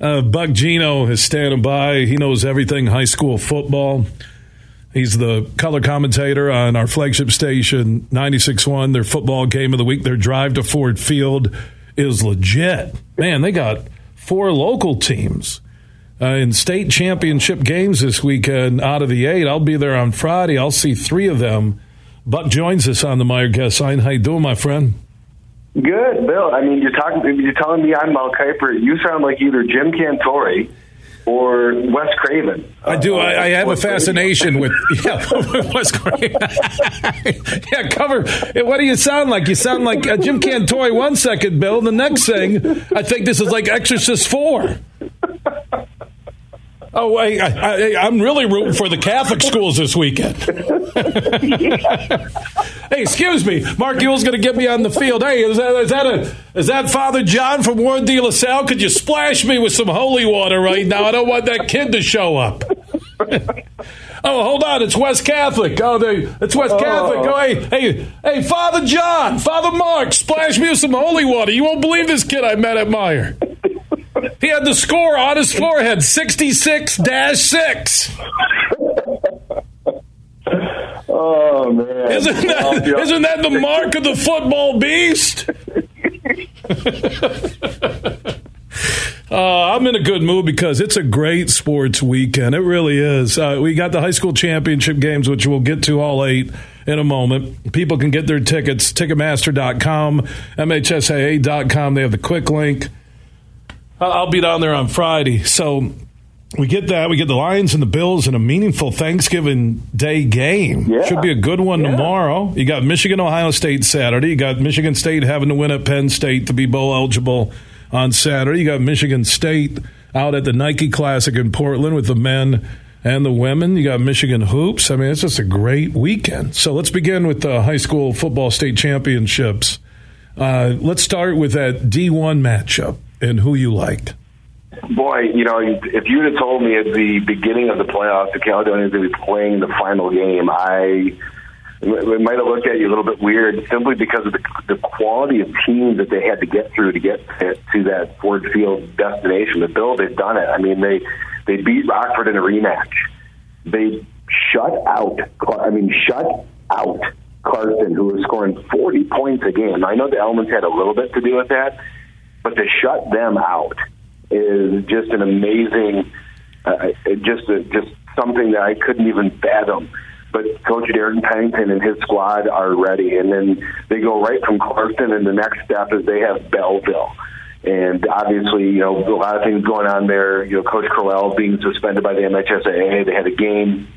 Uh, Buck Geno is standing by. He knows everything high school football. He's the color commentator on our flagship station, 96.1. Their football game of the week, their drive to Ford Field is legit. Man, they got four local teams uh, in state championship games this weekend out of the eight. I'll be there on Friday. I'll see three of them. Buck joins us on the Meijer guest line. How you doing, my friend? Good, Bill. I mean, you're talking. You're telling me I'm Mel Kiper. You sound like either Jim Cantore or Wes Craven. I do. I, I have a fascination with yeah, Wes Craven. yeah, cover. What do you sound like? You sound like uh, Jim Cantore one second, Bill. The next thing, I think this is like Exorcist four. Oh, I, I, am really rooting for the Catholic schools this weekend. Hey, excuse me, Mark Ewell's going to get me on the field. Hey, is that is that a is that Father John from Warren de La Salle? Could you splash me with some holy water right now? I don't want that kid to show up. oh, hold on, it's West Catholic. Oh, they, it's West oh. Catholic. Oh, hey, hey, hey, Father John, Father Mark, splash me with some holy water. You won't believe this kid I met at Meijer. He had the score on his forehead 66 dash 6. Oh, Isn't that, isn't that the mark of the football beast? Uh, I'm in a good mood because it's a great sports weekend. It really is. Uh, we got the high school championship games, which we'll get to all eight in a moment. People can get their tickets, Ticketmaster.com, MHSAA.com. They have the quick link. I'll be down there on Friday. So we get that. We get the Lions and the Bills in a meaningful Thanksgiving Day game. Yeah. Should be a good one yeah. tomorrow. You got Michigan, Ohio State Saturday. You got Michigan State having to win at Penn State to be bowl eligible on Saturday. You got Michigan State out at the Nike Classic in Portland with the men and the women. You got Michigan hoops. I mean, it's just a great weekend. So let's begin with the high school football state championships. Uh, let's start with that D1 matchup and who you liked? Boy, you know, if you had told me at the beginning of the playoffs that Caledonia was going to be playing the final game, I might have looked at you a little bit weird simply because of the, the quality of team that they had to get through to get to that Ford Field destination. The Bill, they've done it. I mean, they they beat Rockford in a rematch. They shut out. I mean, shut out Carson, who was scoring 40 points a game. I know the Elements had a little bit to do with that, but to shut them out is just an amazing, uh, just a, just something that I couldn't even fathom. But Coach Derek Pennington and his squad are ready, and then they go right from Clarkston, and the next step is they have Belleville. And obviously, you know, a lot of things going on there. You know, Coach Crowell being suspended by the MHSAA. They had a game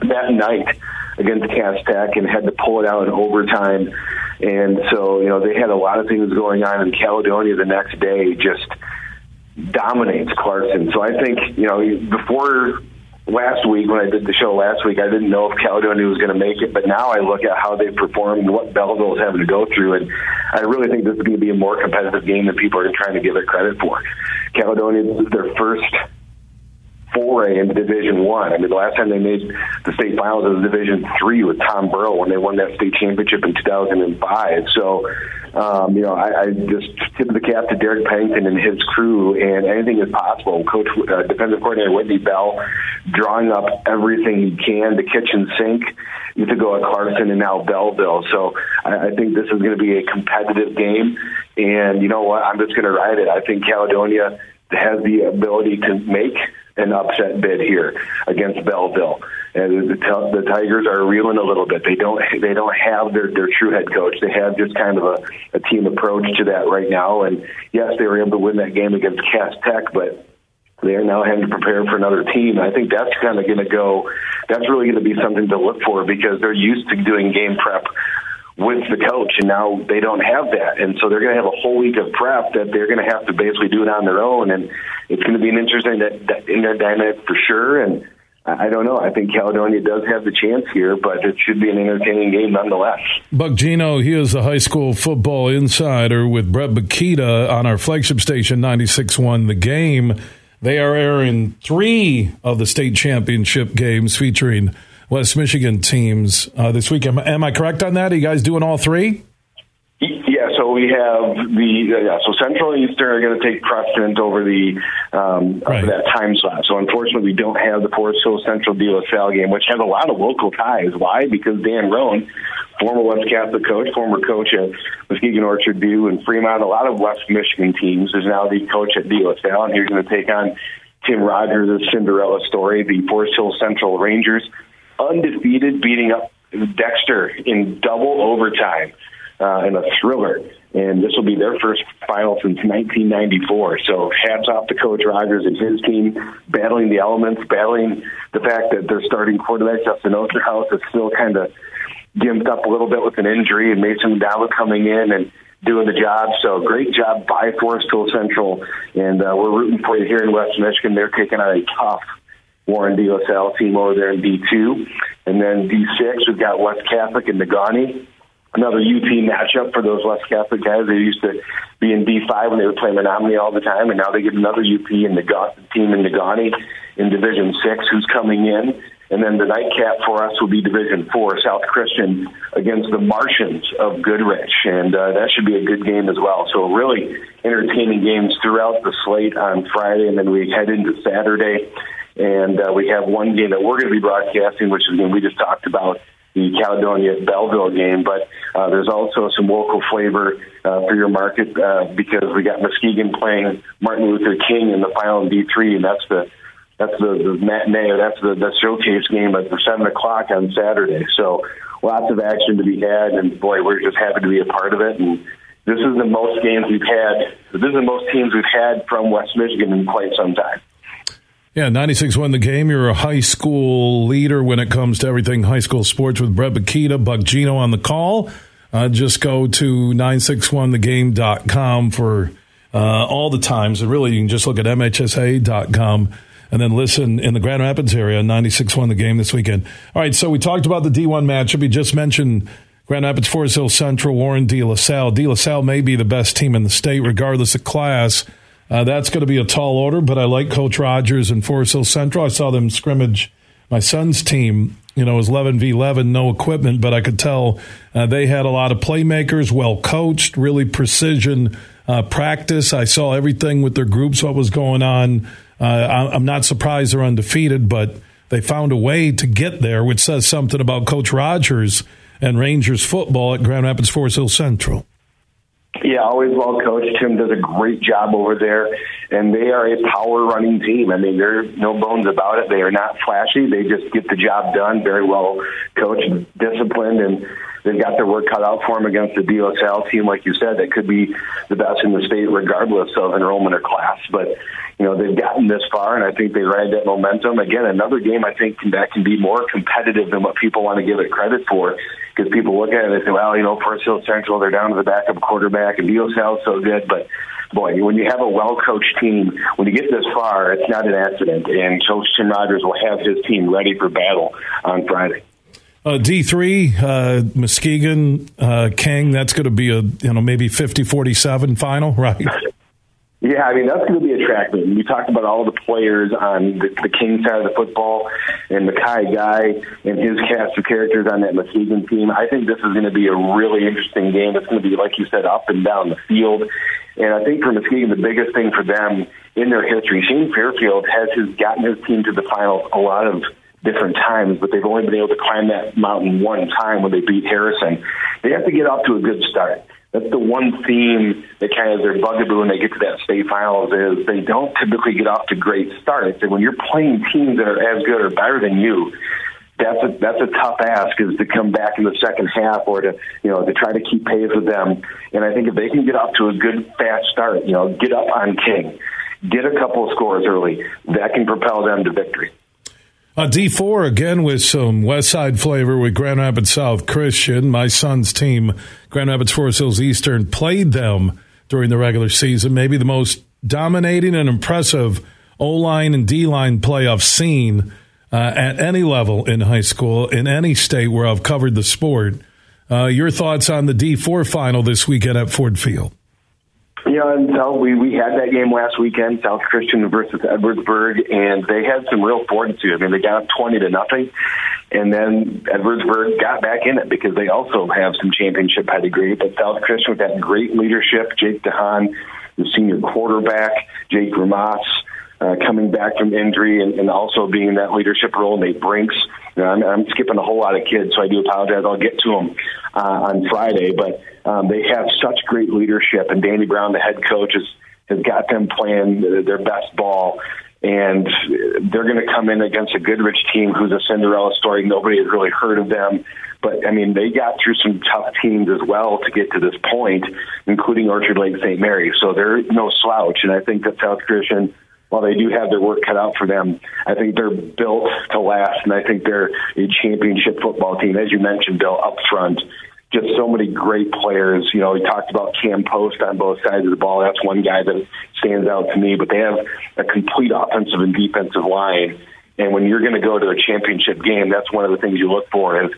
that night against Cass Tech and had to pull it out in overtime and so, you know, they had a lot of things going on in Caledonia the next day, just dominates Clarkston. So I think, you know, before last week when I did the show last week, I didn't know if Caledonia was going to make it, but now I look at how they performed and what Belleville is having to go through, and I really think this is going to be a more competitive game than people are trying to give it credit for. Caledonia is their first foray into Division One. I. I mean, the last time they made the state finals was Division Three with Tom Burrow when they won that state championship in 2005. So, um, you know, I, I just tip the cap to Derek Pennington and his crew, and anything is possible. Coach, uh, defensive coordinator Whitney Bell, drawing up everything he can to kitchen sink you to go at Clarkston and now Belleville. So I, I think this is going to be a competitive game, and you know what? I'm just going to ride it. I think Caledonia has the ability to make an upset bid here against Belleville. And the, the Tigers are reeling a little bit. They don't they don't have their their true head coach. They have just kind of a, a team approach to that right now. And yes, they were able to win that game against Cass Tech, but they are now having to prepare for another team. I think that's kind of going to go. That's really going to be something to look for because they're used to doing game prep with the coach, and now they don't have that, and so they're going to have a whole week of prep that they're going to have to basically do it on their own, and it's going to be an interesting that, in their dynamic for sure. And I don't know. I think Caledonia does have the chance here, but it should be an entertaining game nonetheless. Buck Geno, he is the high school football insider with Brett Bakita on our flagship station 96.1 The Game. They are airing three of the state championship games featuring West Michigan teams uh, this week. Am, am, I correct on that? Are you guys doing all three? Yeah, so we have the uh, yeah, so Central and Eastern are going to take precedent over the um, right. over that time slot. So unfortunately, we don't have the Forest Hill Central De La Salle game, which has a lot of local ties. Why? Because Dan Rohn, former West Catholic coach, former coach at Muskegon Orchard View and Fremont, a lot of West Michigan teams, is now the coach at De La Salle, and he's going to take on Tim Rogers' Cinderella story, the Forest Hill Central Rangers, undefeated, beating up Dexter in double overtime uh, in a thriller. And this will be their first final since 1994. So hats off to Coach Rogers and his team, battling the elements, battling the fact that their starting quarterback, Justin Osterhaus, is still kind of gimped up a little bit with an injury, and Mason Dalla coming in and doing the job. So great job by Forest Hill Central, and uh, we're rooting for you here in West Michigan. They're taking on a tough Warren Salle team over there in D2. And then D6, we've got West Catholic and Negaunee another UP matchup for those West Catholic guys. They used to be in D5 when they would play Menominee all the time, and now they get another UP in the team in Negaunee in Division Six, who's coming in. And then the nightcap for us will be Division Four, South Christian against the Martians of Goodrich, and uh, that should be a good game as well. So really entertaining games throughout the slate on Friday, and then we head into Saturday, and uh, we have one game that we're going to be broadcasting, which is the game we just talked about the Caledonia Belleville game, but uh, there's also some local flavor uh, for your market uh, because we got Muskegon playing Martin Luther King in the final in D3, and that's the that's the, the matinee, that's the, the showcase game at seven o'clock on Saturday. So lots of action to be had, and boy, we're just happy to be a part of it. And this is the most games we've had. This is the most teams we've had from West Michigan in quite some time. Yeah, 96 won the game. You're a high school leader when it comes to everything high school sports with Brett Bakita, Buck Geno on the call. Uh, just go to 961thegame.com for uh, all the times. And really, you can just look at MHSA.com and then listen in the Grand Rapids area. 96 won the game this weekend. All right, so we talked about the D1 matchup. We just mentioned Grand Rapids, Forest Hill Central, Warren, De La Salle. De La Salle may be the best team in the state, regardless of class. Uh, that's going to be a tall order, but I like Coach Rogers and Forest Hill Central. I saw them scrimmage. My son's team, you know, was 11 v 11, no equipment, but I could tell uh, they had a lot of playmakers, well coached, really precision uh, practice. I saw everything with their groups, what was going on. Uh, I'm not surprised they're undefeated, but they found a way to get there, which says something about Coach Rogers and Rangers football at Grand Rapids Forest Hill Central. Yeah, always well coached. Tim does a great job over there, and they are a power running team. I mean, there's no bones about it. They are not flashy. They just get the job done. Very well coached, disciplined, and they've got their work cut out for them against the Salle team, like you said, that could be the best in the state, regardless of enrollment or class. But you know they've gotten this far, and I think they ride that momentum. Again, another game I think that can be more competitive than what people want to give it credit for because people look at it and say, well, you know, Forest Hill Central, they're down to the backup quarterback, and De Sal's so good. But boy, when you have a well-coached team, when you get this far, it's not an accident. And Coach Tim Rogers will have his team ready for battle on Friday. Uh, D three uh, Muskegon uh, King. That's going to be a you know maybe 50-47 final, right? Yeah, I mean that's going to be attractive. We talked about all the players on the, the King side of the football, and Mackay Guy and his cast of characters on that Muskegon team. I think this is going to be a really interesting game. It's going to be, like you said, up and down the field. And I think for Muskegon, the biggest thing for them in their history, Shane Fairfield has his, gotten his team to the final a lot of different times, but they've only been able to climb that mountain one time when they beat Harrison. They have to get off to a good start that's the one theme that kind of their bugaboo when they get to that state finals is they don't typically get off to great starts. And when you're playing teams that are as good or better than you, that's a that's a tough ask is to come back in the second half or to you know to try to keep pace with them. And I think if they can get off to a good fast start, you know, get up on King, get a couple of scores early, that can propel them to victory. Uh, D4 again with some West Side flavor with Grand Rapids South Christian. My son's team, Grand Rapids Forest Hills Eastern, played them during the regular season. Maybe the most dominating and impressive O line and D line play I've seen uh, at any level in high school, in any state where I've covered the sport. Uh, your thoughts on the D4 final this weekend at Ford Field? Yeah, and so we, we had that game last weekend, South Christian versus Edwardsburg, and they had some real fortitude. I mean, they got up 20 to nothing, and then Edwardsburg got back in it because they also have some championship pedigree. But South Christian with that great leadership, Jake DeHaan, the senior quarterback, Jake Ramas, uh, coming back from injury and, and also being in that leadership role, Nate Brinks. You know, I'm, I'm skipping a whole lot of kids, so I do apologize. I'll get to them uh, on Friday, but um, they have such great leadership, and Danny Brown, the head coach, has, has got them playing their best ball. And they're going to come in against a Goodrich team who's a Cinderella story. Nobody has really heard of them. But, I mean, they got through some tough teams as well to get to this point, including Orchard Lake St. Mary. So they're no slouch. And I think that South Christian – while they do have their work cut out for them, I think they're built to last, and I think they're a championship football team. As you mentioned, Bill, up front, just so many great players. You know, we talked about Cam Post on both sides of the ball. That's one guy that stands out to me, but they have a complete offensive and defensive line. And when you're going to go to a championship game, that's one of the things you look for is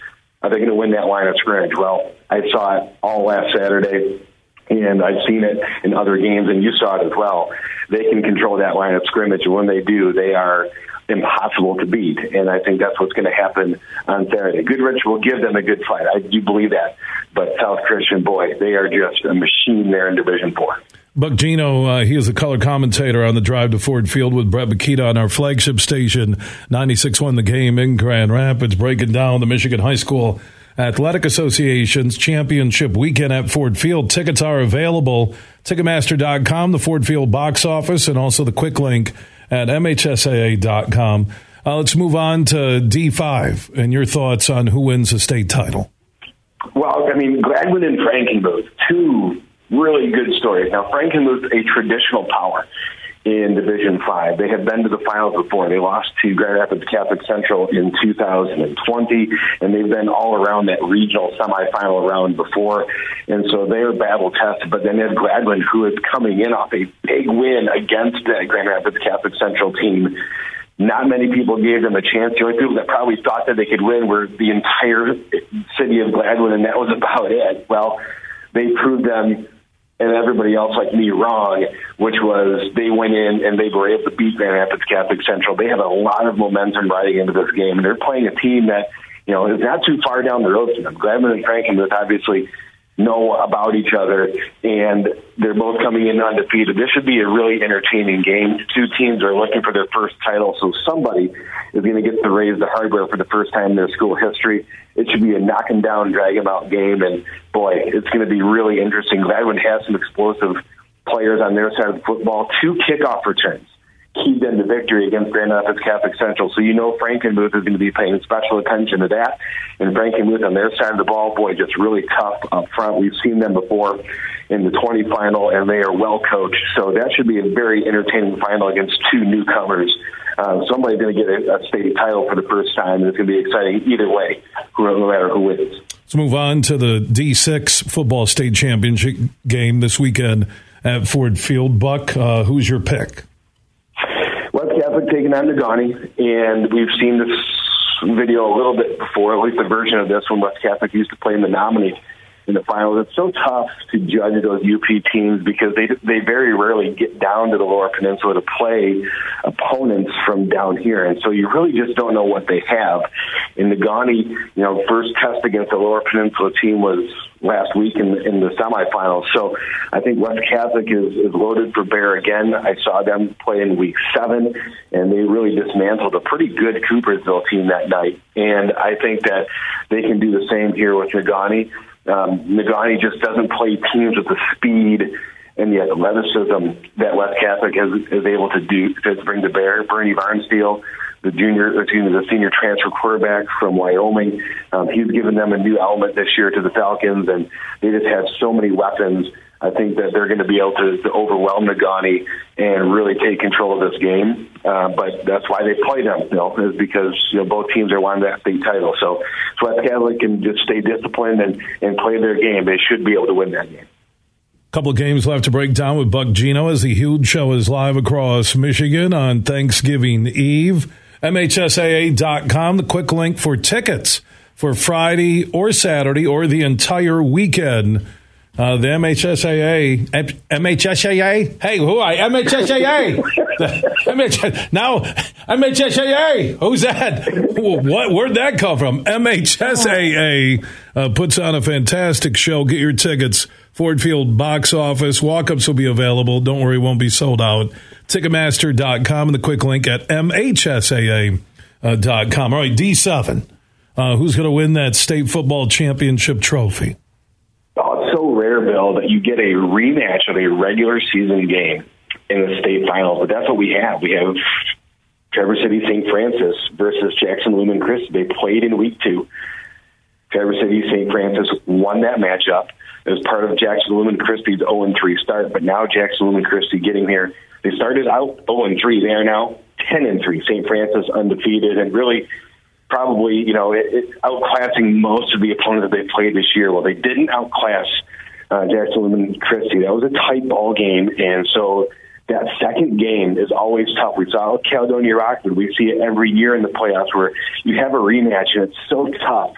are they going to win that line of scrimmage? Well, I saw it all last Saturday and I've seen it in other games, and you saw it as well. They can control that line of scrimmage, and when they do, they are impossible to beat. And I think that's what's going to happen on Saturday. Goodrich will give them a good fight. I do believe that. But South Christian, boy, they are just a machine there in Division Four. Buck Geno, uh, he is the color commentator on the drive to Ford Field with Brett Makita on our flagship station, 96.1 The Game in Grand Rapids, breaking down the Michigan High School Athletic Association's championship weekend at Ford Field. Tickets are available. Ticketmaster.com, the Ford Field box office, and also the quick link at MHSAA.com. Uh, let's move on to D5 and your thoughts on who wins the state title. Well, I mean, Gladwin and Frankenmuth, two really good stories. Now, Frankenmuth, a traditional power in Division Five. They have been to the finals before. They lost to Grand Rapids Catholic Central in 2020, and they've been all around that regional semifinal round before. And so they are battle tested. But then they have Gladwin, who is coming in off a big win against that Grand Rapids Catholic Central team. Not many people gave them a chance. The only people that probably thought that they could win were the entire city of Gladwin, and that was about it. Well, they proved them and everybody else like me wrong, which was they went in and they were able to beat Grand Rapids Catholic Central. They have a lot of momentum riding into this game, and they're playing a team that you know is not too far down the road from them. Gladwin and Frankenmuth obviously know about each other, and they're both coming in undefeated. This should be a really entertaining game. Two teams are looking for their first title, so somebody is going to get to raise the hardware for the first time in their school history. It should be a knock down, drag 'em out game, and boy, it's going to be really interesting. Gladwin has some explosive players on their side of the football. Two kickoff returns keyed them to victory against Grand Rapids Catholic Central. So you know Frankenmuth is going to be paying special attention to that. And Frankenmuth on their side of the ball, boy, just really tough up front. We've seen them before in the 20 final, and they are well coached. So that should be a very entertaining final against two newcomers. Uh, somebody's going to get a, a state title for the first time, and it's going to be exciting either way, no matter who wins. Let's move on to the D6 football state championship game this weekend at Ford Field. Buck, uh, who's your pick? Catholic taking on Negaunee, and we've seen this video a little bit before, at least a version of this when West Catholic used to play in the Menominee in the finals. It's so tough to judge those UP teams because they they very rarely get down to the Lower Peninsula to play opponents from down here, and so you really just don't know what they have. In Negaunee, you know, first test against the Lower Peninsula team was last week in, in the semifinals. So I think West Catholic is, is loaded for bear again. I saw them play in week seven, and they really dismantled a pretty good Coopersville team that night. And I think that they can do the same here with Negaunee. Um, Negaunee just doesn't play teams with the speed and the athleticism that West Catholic has, is able to do to bring to bear. Bernie Varnsteel, the junior, excuse me, the senior transfer quarterback from Wyoming, um, he's given them a new element this year to the Falcons, and they just have so many weapons. I think that they're going to be able to, to overwhelm Negaunee and really take control of this game. Uh, but that's why they play them, you know, is because you know both teams are wanting that state title. So, so West Catholic can just stay disciplined and and play their game. They should be able to win that game. Couple of games left to break down with Buck Geno as the huge show is live across Michigan on Thanksgiving Eve. MHSAA.com, the quick link for tickets for Friday or Saturday or the entire weekend Uh, the MHSAA, MHSAA, hey, who are I? MHSAA. MH, now, MHSAA, who's that? What, where'd that come from? MHSAA uh, puts on a fantastic show. Get your tickets. Ford Field box office. Walk ups will be available. Don't worry, won't be sold out. Ticketmaster.com and the quick link at MHSAA.com. All right, D7. Uh, who's going to win that state football championship trophy? Oh, it's so rare, Bill, that you get a rematch of a regular season game in the state finals. But that's what we have. We have Traverse City St. Francis versus Jackson Lumen Christi. They played in week two. Traverse City St. Francis won that matchup as part of Jackson Lumen Christi's 0 3 start. But now Jackson Lumen Christi getting here. They started out 0 3. They are now 10 3. St. Francis undefeated and really probably, you know, it, it, outclassing most of the opponents that they played this year. Well, they didn't outclass uh, Jackson Lumen Christi. That was a tight ball game. And so that second game is always tough. We saw Caledonia Rockford. We see it every year in the playoffs where you have a rematch and it's so tough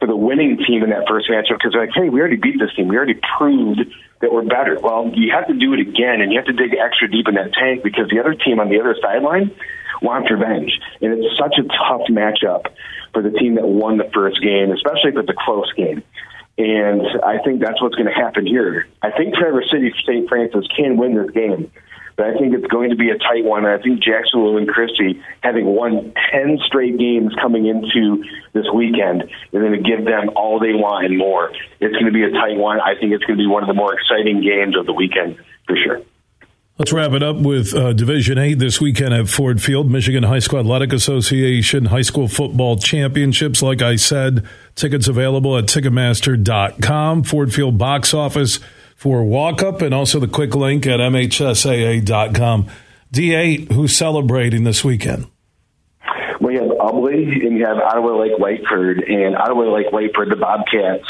for the winning team in that first matchup because they're like, hey, we already beat this team. We already proved that we're better. Well, you have to do it again, and you have to dig extra deep in that tank because the other team on the other sideline wants revenge. And it's such a tough matchup for the team that won the first game, especially if it's a close game. And I think that's what's going to happen here. I think Traverse City St. Francis can win this game but I think it's going to be a tight one. I think Jacksonville Lumen Christi, having won 10 straight games coming into this weekend, is going to give them all they want and more. It's going to be a tight one. I think it's going to be one of the more exciting games of the weekend for sure. Let's wrap it up with uh, Division 8 this weekend at Ford Field. Michigan High School Athletic Association High School Football Championships. Like I said, tickets available at Ticketmaster.com. Ford Field box office for walk up and also the quick link at MHSAA.com. D8, who's celebrating this weekend? We have Ubly and you have Ottawa Lake Whiteford. And Ottawa Lake Whiteford, the Bobcats,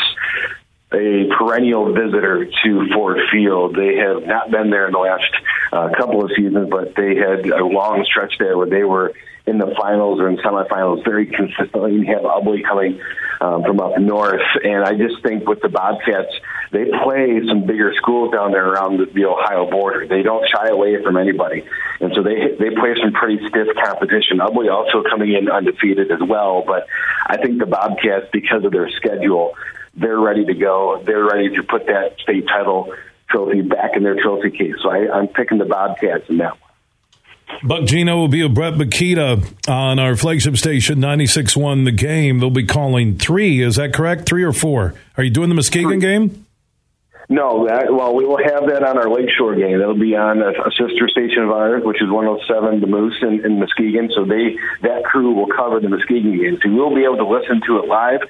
a perennial visitor to Ford Field. They have not been there in the last uh, couple of seasons, but they had a long stretch there where they were in the finals or in semifinals very consistently. You have Ubly coming um, from up north, and I just think with the Bobcats, they play some bigger schools down there around the, the Ohio border. They don't shy away from anybody, and so they they play some pretty stiff competition. Ubly also coming in undefeated as well, but I think the Bobcats, because of their schedule, they're ready to go. They're ready to put that state title trophy back in their trophy case. So I, I'm picking the Bobcats in that one. Buck Geno will be a Brett Makita on our flagship station, 96.1 The Game. They'll be calling three. Is that correct? Three or four? Are you doing the Muskegon game? No, that, well, we will have that on our Lakeshore game. That'll be on a, a sister station of ours, which is 107 The Moose in, in Muskegon. So they that crew will cover the Muskegon game. So we'll be able to listen to it live.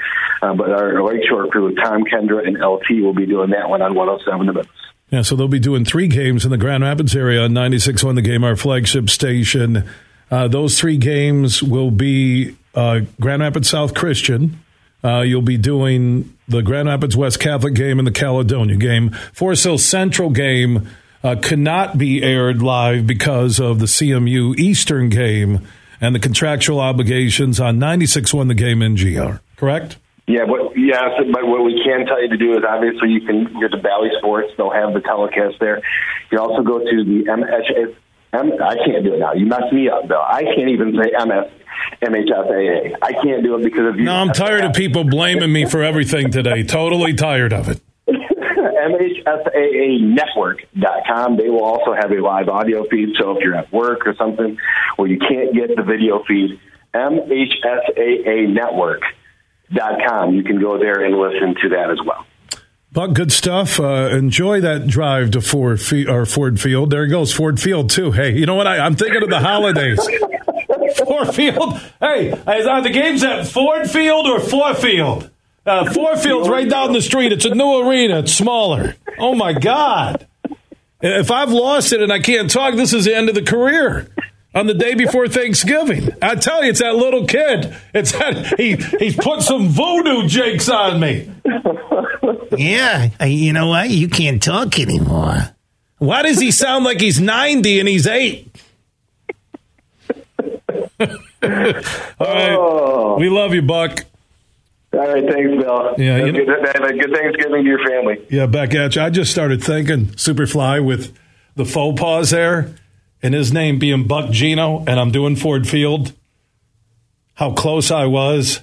Uh, but our, our Lakeshore crew, Tom Kendra and LT, will be doing that one on 107 The Moose. Yeah, so they'll be doing three games in the Grand Rapids area on 96.1 The Game, our flagship station. Uh, those three games will be uh, Grand Rapids South Christian. Uh, you'll be doing the Grand Rapids West Catholic game and the Caledonia game. Forest Hill Central game uh, cannot be aired live because of the CMU Eastern game and the contractual obligations on 96.1 The Game NGR, correct? Yeah, but yes, but what we can tell you to do is obviously you can go to Bally Sports; they'll have the telecast there. You also go to the MH. M, I can't do it now. You messed me up, Bill. I can't even say MS, MHSAA. I can't do it because of you. No, I'm tired of people blaming me for everything today. Totally tired of it. MHSAAnetwork.com. They will also have a live audio feed. So if you're at work or something where you can't get the video feed, MHSAA Network com. You can go there and listen to that as well. But good stuff. Uh, enjoy that drive to Ford, or Ford Field. There goes Ford Field too. Hey, you know what? I, am thinking of the holidays. Ford Field. Hey, are the games at Ford Field or Ford Field? Uh, Ford Field's right down the street. It's a new arena. It's smaller. Oh my God! If I've lost it and I can't talk, this is the end of the career on the day before Thanksgiving. I tell you, it's that little kid. It's that he he's put some voodoo jakes on me. Yeah, you know what? You can't talk anymore. Why does he sound like he's ninety and he's eight? All right, oh. we love you, Buck. All right, thanks, Bill. Yeah, have, you know- good, have a good Thanksgiving to your family. Yeah, back at you. I just started thinking Superfly with the faux pas there, and his name being Buck Geno, and I'm doing Ford Field. How close I was